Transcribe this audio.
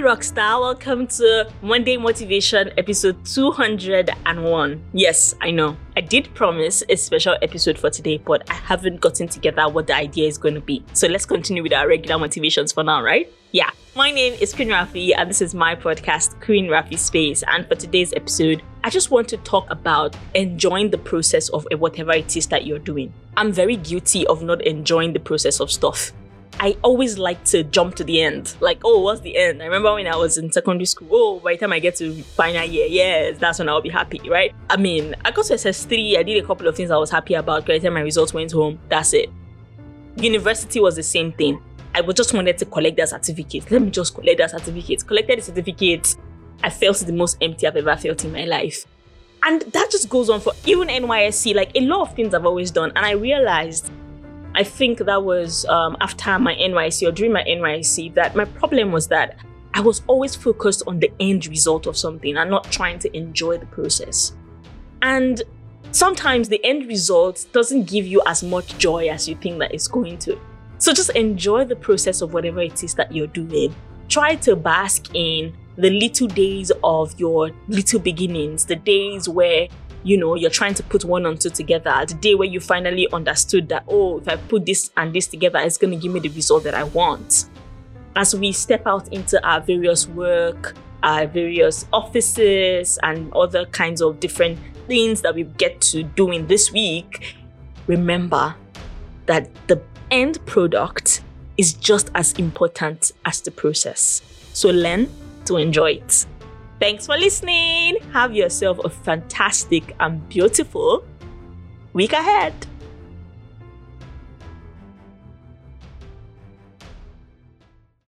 Rockstar. Welcome to Monday Motivation episode 201. Yes, I know. I did promise a special episode for today, but I haven't gotten together what the idea is going to be. So let's continue with our regular motivations for now, right? Yeah. My name is Queen Rafi, and this is my podcast, Queen Rafi Space. And for today's episode, I just want to talk about enjoying the process of whatever it is that you're doing. I'm very guilty of not enjoying the process of stuff. I always like to jump to the end. Like, oh, what's the end? I remember when I was in secondary school, oh, by the time I get to final year, yes, that's when I'll be happy, right? I mean, I got to SS3, I did a couple of things I was happy about. By the time my results went home, that's it. University was the same thing. I just wanted to collect that certificate. Let me just collect that certificate. Collected the certificate. I felt the most empty I've ever felt in my life. And that just goes on for even NYSC. Like a lot of things I've always done. And I realized I think that was um, after my NYSC or during my NYSC that my problem was that I was always focused on the end result of something and not trying to enjoy the process. And sometimes the end result doesn't give you as much joy as you think that it's going to. So just enjoy the process of whatever it is that you're doing. Try to bask in the little days of your little beginnings, the days where you know, you're trying to put one and two together. The day where you finally understood that, oh, if I put this and this together, it's going to give me the result that I want. As we step out into our various work, our various offices, and other kinds of different things that we get to doing this week, remember that the end product is just as important as the process. So learn to enjoy it. Thanks for listening. Have yourself a fantastic and beautiful week ahead.